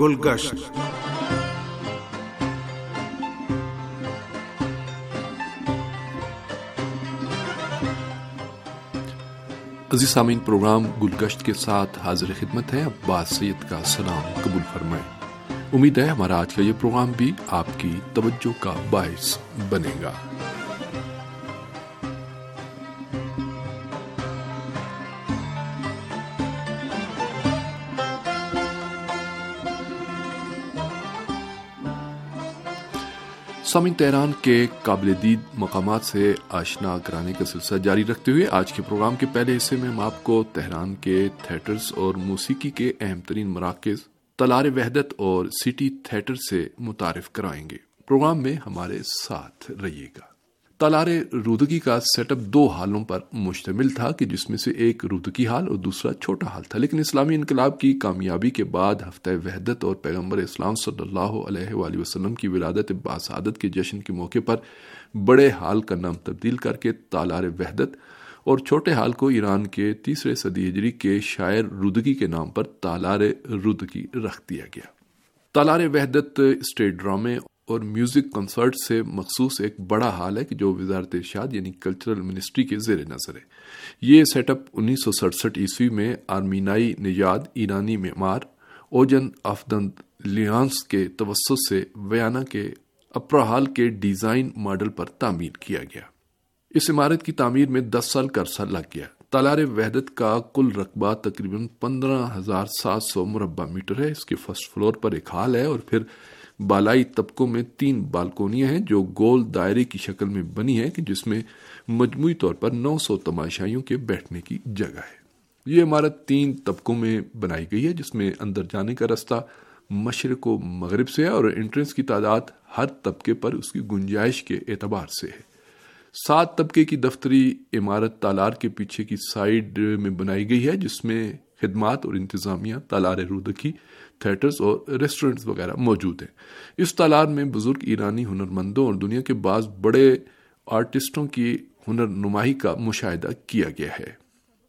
گلگشت۔ عزیز سامعین، پروگرام گلگشت کے ساتھ حاضر خدمت ہے عباس سید کا سلام قبول فرمائیں۔ امید ہے ہمارا آج کا یہ پروگرام بھی آپ کی توجہ کا باعث بنے گا۔ سامن تہران کے قابل دید مقامات سے آشنا کرانے کا سلسلہ جاری رکھتے ہوئے آج کے پروگرام کے پہلے حصے میں ہم آپ کو تہران کے تھیٹرز اور موسیقی کے اہم ترین مراکز، تلار وحدت اور سٹی تھیٹر سے متعارف کرائیں گے۔ پروگرام میں ہمارے ساتھ رہیے گا۔ تالار رودگی کا سیٹ اپ دو حالوں پر مشتمل تھا کہ جس میں سے ایک رودگی حال اور دوسرا چھوٹا حال تھا، لیکن اسلامی انقلاب کی کامیابی کے بعد ہفتہ وحدت اور پیغمبر اسلام صلی اللہ علیہ وآلہ وسلم کی ولادت باسعادت کے جشن کے موقع پر بڑے حال کا نام تبدیل کر کے تالار وحدت اور چھوٹے حال کو ایران کے تیسرے صدی ہجری کے شاعر رودگی کے نام پر تالار رودگی رکھ دیا گیا۔ تالار وحدت اسٹیٹ ڈرامے اور میوزک کنسرٹ سے مخصوص ایک بڑا حال ہے کہ جو وزارت ارشاد یعنی کلچرل منسٹری کے زیر نظر ہے۔ یہ سیٹ اپ انیس سو سڑسٹھ عیسوی میں آرمینائی نژاد ایرانی معمار اوجن افدند لیانس کے توسط سے ویانا کے اپرا ہال کے ڈیزائن ماڈل پر تعمیر کیا گیا۔ اس عمارت کی تعمیر میں دس سال کا عرصہ لگ گیا۔ تالار وحدت کا کل رقبہ تقریباً پندرہ ہزار سات سو مربع میٹر ہے۔ اس کے فرسٹ فلور پر ایک ہال ہے اور پھر بالائی طبقوں میں تین بالکونیاں ہیں جو گول دائرے کی شکل میں بنی ہے کہ جس میں مجموعی طور پر نو سو تماشائیوں کے بیٹھنے کی جگہ ہے۔ یہ عمارت تین طبقوں میں بنائی گئی ہے، جس میں اندر جانے کا رستہ مشرق و مغرب سے ہے اور انٹرنس کی تعداد ہر طبقے پر اس کی گنجائش کے اعتبار سے ہے۔ سات طبقے کی دفتری عمارت تالار کے پیچھے کی سائڈ میں بنائی گئی ہے، جس میں خدمات اور انتظامیہ، تالار رودکی تھیٹرز اور ریسٹورنٹس وغیرہ موجود ہیں۔ اس تالار میں بزرگ ایرانی ہنرمندوں اور دنیا کے بعض بڑے آرٹسٹوں کی ہنر نمائی کا مشاہدہ کیا گیا ہے۔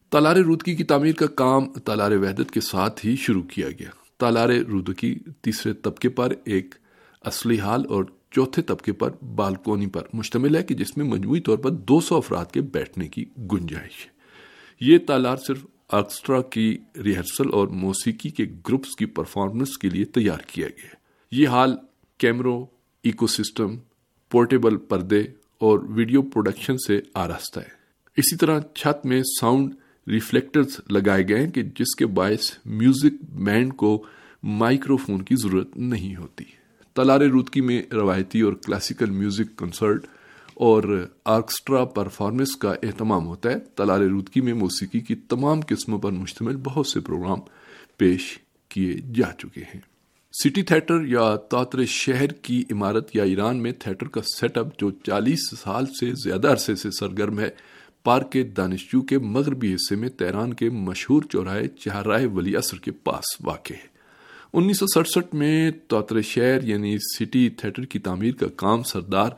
تالار رودکی کی تعمیر کا کام تالار وحدت کے ساتھ ہی شروع کیا گیا۔ تالار رودکی تیسرے طبقے پر ایک اصلی حال اور چوتھے طبقے پر بالکونی پر مشتمل ہے کہ جس میں مجموعی طور پر دو سو افراد کے بیٹھنے کی گنجائش ہے۔ یہ تالار صرف آرکسٹرا کی ریہرسل اور موسیقی کے گروپس کی پرفارمنس کے لیے تیار کیا گیا یہ حال کیمروں ایکو سسٹم پورٹیبل پردے اور ویڈیو پروڈکشن سے آراستہ ہے۔ اسی طرح چھت میں ساؤنڈ ریفلیکٹرز لگائے گئے کہ جس کے باعث میوزک بینڈ کو مائکرو فون کی ضرورت نہیں ہوتی۔ تلار رودکی میں روایتی اور کلاسیکل میوزک کنسرٹ اور آرکسٹرا پرفارمنس کا اہتمام ہوتا ہے۔ تلال رودکی میں موسیقی کی تمام قسموں پر مشتمل بہت سے پروگرام پیش کیے جا چکے ہیں۔ سٹی تھیٹر یا تاتر شہر کی عمارت یا ایران میں تھیٹر کا سیٹ اپ جو چالیس سال سے زیادہ عرصے سے سرگرم ہے، پارک دانشجو کے مغربی حصے میں تیران کے مشہور چوراہے چہرائے ولی اثر کے پاس واقع ہے۔ انیس سو سڑسٹھ میں توتر شہر یعنی سٹی تھیٹر کی تعمیر کا کام سردار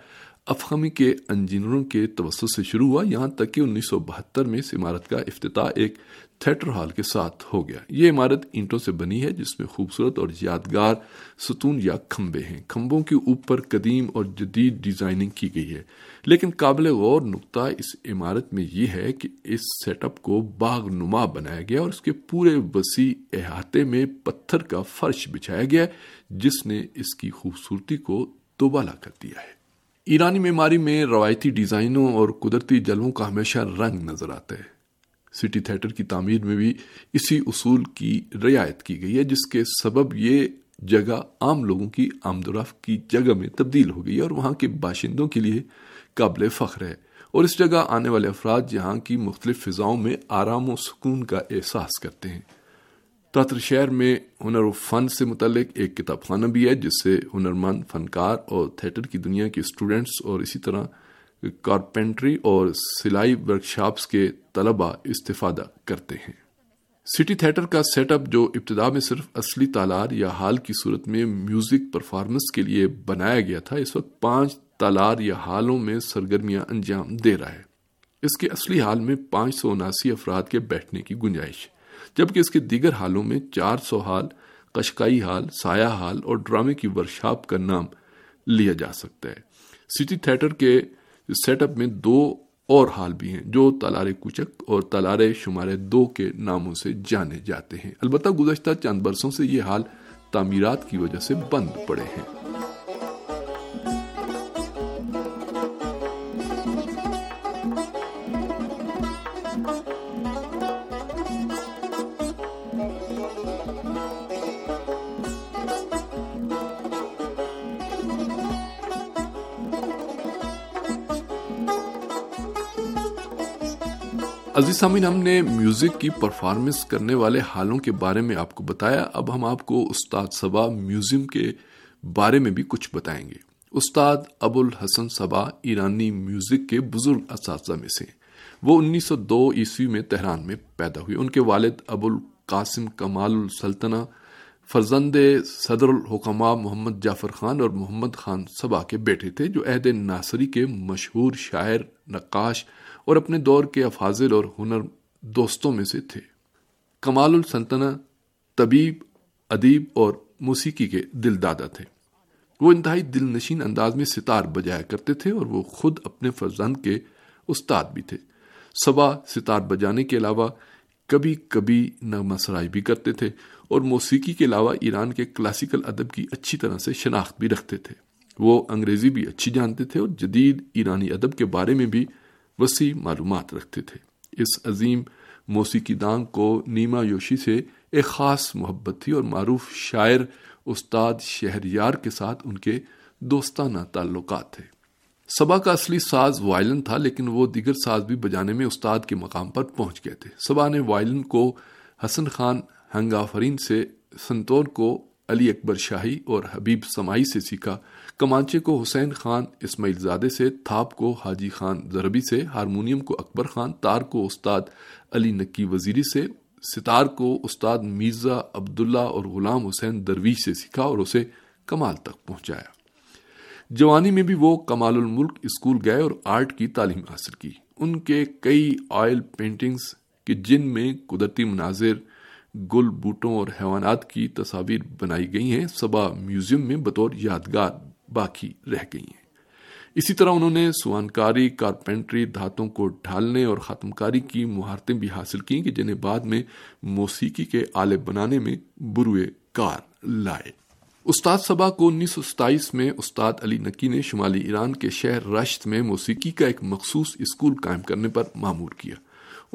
افخمی کے انجینئروں کے توسط سے شروع ہوا، یہاں تک کہ انیس سو بہتر میں اس عمارت کا افتتاح ایک تھیٹر ہال کے ساتھ ہو گیا۔ یہ عمارت اینٹوں سے بنی ہے، جس میں خوبصورت اور یادگار ستون یا کھمبے ہیں۔ کھمبوں کے اوپر قدیم اور جدید ڈیزائننگ کی گئی ہے۔ لیکن قابل غور نقطہ اس عمارت میں یہ ہے کہ اس سیٹ اپ کو باغ نما بنایا گیا اور اس کے پورے وسیع احاطے میں پتھر کا فرش بچھایا گیا، جس نے اس کی خوبصورتی کو دوبالا کر دیا ہے۔ ایرانی معماری میں روایتی ڈیزائنوں اور قدرتی جلووں کا ہمیشہ رنگ نظر آتا ہے۔ سٹی تھیٹر کی تعمیر میں بھی اسی اصول کی رعایت کی گئی ہے، جس کے سبب یہ جگہ عام لوگوں کی آمد و رفت کی جگہ میں تبدیل ہو گئی ہے اور وہاں کے باشندوں کے لیے قابل فخر ہے۔ اور اس جگہ آنے والے افراد یہاں کی مختلف فضاؤں میں آرام و سکون کا احساس کرتے ہیں۔ تاتر شہر میں ہنر و فن سے متعلق ایک کتاب خانہ بھی ہے، جس سے ہنرمند، فنکار اور تھیٹر کی دنیا کے اسٹوڈینٹس اور اسی طرح کارپینٹری اور سلائی ورکشاپس کے طلبہ استفادہ کرتے ہیں۔ سٹی تھیٹر کا سیٹ اپ جو ابتدا میں صرف اصلی تالار یا ہال کی صورت میں میوزک پرفارمنس کے لیے بنایا گیا تھا، اس وقت پانچ تالار یا ہالوں میں سرگرمیاں انجام دے رہا ہے۔ اس کے اصلی حال میں پانچ سو اناسی افراد کے بیٹھنے کی گنجائش۔ ہے جبکہ اس کے دیگر حالوں میں چار سو حال، قشقائی ہال سایہ ہال اور ڈرامے کی ورکشاپ کا نام لیا جا سکتا ہے۔ سٹی تھیٹر کے سیٹ اپ میں دو اور حال بھی ہیں جو تالار کوچک اور تالار شمارے دو کے ناموں سے جانے جاتے ہیں۔ البتہ گزشتہ چند برسوں سے یہ حال تعمیرات کی وجہ سے بند پڑے ہیں۔ عزیز سامین ہم نے میوزک کی پرفارمنس کرنے والے حالوں کے بارے میں آپ کو بتایا۔ اب ہم آپ کو استاد سبا میوزیم کے بارے میں بھی کچھ بتائیں گے۔ استاد ابو الحسن سبا ایرانی میوزک کے بزرگ اساتذہ میں سے۔ وہ انیس سو دو عیسوی میں تہران میں پیدا ہوئے۔ ان کے والد ابو القاسم کمال السلطنہ، فرزند صدر الحکمہ محمد جعفر خان اور محمد خان سبا کے بیٹے تھے، جو عہد ناصری کے مشہور شاعر نقاش اور اپنے دور کے افاظل اور ہنر دوستوں میں سے تھے۔ کمال السلطنہ، طبیب، ادیب اور موسیقی کے دل دادا تھے۔ وہ انتہائی دل نشین انداز میں ستار بجایا کرتے تھے اور وہ خود اپنے فرزند کے استاد بھی تھے۔ سبا ستار بجانے کے علاوہ کبھی کبھی نغمہ سرائی بھی کرتے تھے اور موسیقی کے علاوہ ایران کے کلاسیکل ادب کی اچھی طرح سے شناخت بھی رکھتے تھے۔ وہ انگریزی بھی اچھی جانتے تھے اور جدید ایرانی ادب کے بارے میں بھی وسیع معلومات رکھتے تھے۔ اس عظیم موسیقی دان کو نیما یوشی سے ایک خاص محبت تھی اور معروف شاعر استاد شہریار کے ساتھ ان کے دوستانہ تعلقات تھے۔ سبا کا اصلی ساز وائلن تھا، لیکن وہ دیگر ساز بھی بجانے میں استاد کے مقام پر پہنچ گئے تھے۔ سبا نے وائلن کو حسن خان ہنگافرین سے سنتور کو علی اکبر شاہی اور حبیب سمائی سے سیکھا۔ کمانچے کو حسین خان، اسماعیل زادے سے، تھاپ کو حاجی خان زربی سے، ہارمونیم کو اکبر خان، تار کو استاد علی نکی وزیری سے، ستار کو استاد میرزا عبداللہ اور غلام حسین درویش سے سیکھا اور اسے کمال تک پہنچایا۔ جوانی میں بھی وہ کمال الملک اسکول گئے اور آرٹ کی تعلیم حاصل کی۔ ان کے کئی آئل پینٹنگز کے جن میں قدرتی مناظر گل بوٹوں اور حیوانات کی تصاویر بنائی گئی ہیں۔ سبا میوزیم میں بطور یادگار باقی رہ گئی ہیں۔ اسی طرح انہوں نے سوانکاری، کارپینٹری، دھاتوں کو ڈھالنے اور ختم کاری کی مہارتیں بھی حاصل کی کہ جنہیں بعد میں موسیقی کے آلے بنانے میں بروئے کار لائے۔ استاد سبا کو انیس سو ستائیس میں استاد علی نکی نے شمالی ایران کے شہر رشت میں موسیقی کا ایک مخصوص اسکول قائم کرنے پر معمور کیا۔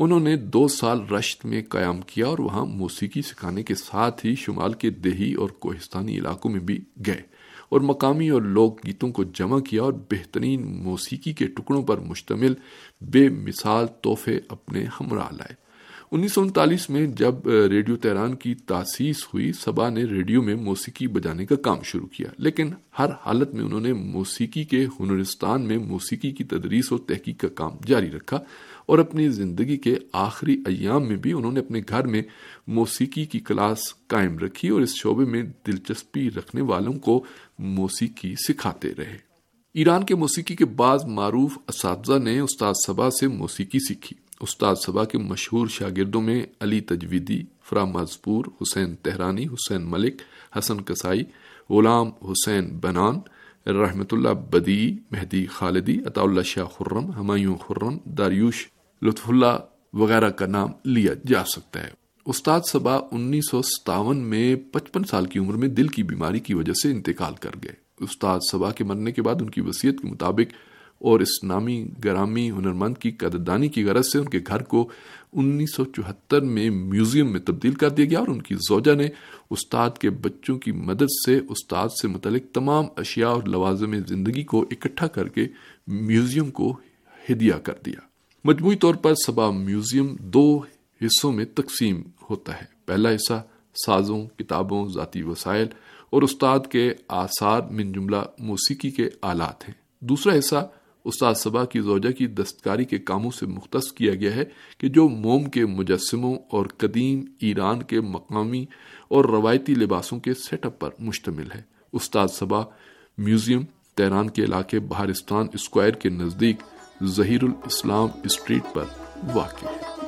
انہوں نے دو سال رشت میں قیام کیا اور وہاں موسیقی سکھانے کے ساتھ ہی شمال کے دیہی اور کوہستانی علاقوں میں بھی گئے اور مقامی اور لوک گیتوں کو جمع کیا اور بہترین موسیقی کے ٹکڑوں پر مشتمل بے مثال تحفے اپنے ہمراہ لائے۔ انیس سو انتالیس میں جب ریڈیو تہران کی تاسیس ہوئی، سبا نے ریڈیو میں موسیقی بجانے کا کام شروع کیا۔ لیکن ہر حالت میں انہوں نے موسیقی کے ہنرستان میں موسیقی کی تدریس اور تحقیق کا کام جاری رکھا اور اپنی زندگی کے آخری ایام میں بھی انہوں نے اپنے گھر میں موسیقی کی کلاس قائم رکھی اور اس شعبے میں دلچسپی رکھنے والوں کو موسیقی سکھاتے رہے۔ ایران کے موسیقی کے بعض معروف اساتذہ نے استاد سبا سے موسیقی سیکھی۔ استاد سبا کے مشہور شاگردوں میں علی تجویدی فرا مذپور حسین تہرانی، حسین ملک، حسن کسائی غلام حسین بنان، رحمت اللہ بدی، مہدی خالدی، عطا اللہ شاہ خرم، ہمایوں خرم، داریوش، لطف اللہ وغیرہ کا نام لیا جا سکتا ہے۔ استاد سبا انیس سو ستاون میں پچپن سال کی عمر میں دل کی بیماری کی وجہ سے انتقال کر گئے۔ استاد سبا کے مرنے کے بعد ان کی وصیت کے مطابق اور اس نامی، گرامی، ہنرمند کی قدردانی کی غرض سے ان کے گھر کو انیس سو چوہتر میں میوزیم میں تبدیل کر دیا گیا اور ان کی زوجہ نے استاد کے بچوں کی مدد سے استاد سے متعلق تمام اشیاء اور لوازم زندگی کو اکٹھا کر کے میوزیم کو ہدیہ کر دیا۔ مجموعی طور پر سبا میوزیم دو حصوں میں تقسیم ہوتا ہے۔ پہلا حصہ سازوں، کتابوں، ذاتی وسائل اور استاد کے آثار من جملہ موسیقی کے آلات ہیں۔ دوسرا حصہ استاد صبا کی زوجہ کی دستکاری کے کاموں سے مختص کیا گیا ہے کہ جو موم کے مجسموں اور قدیم ایران کے مقامی اور روایتی لباسوں کے سیٹ اپ پر مشتمل ہے۔ استاد صبا میوزیم تہران کے علاقے بہارستان اسکوائر کے نزدیک ظہیر الاسلام اسٹریٹ پر واقع ہے۔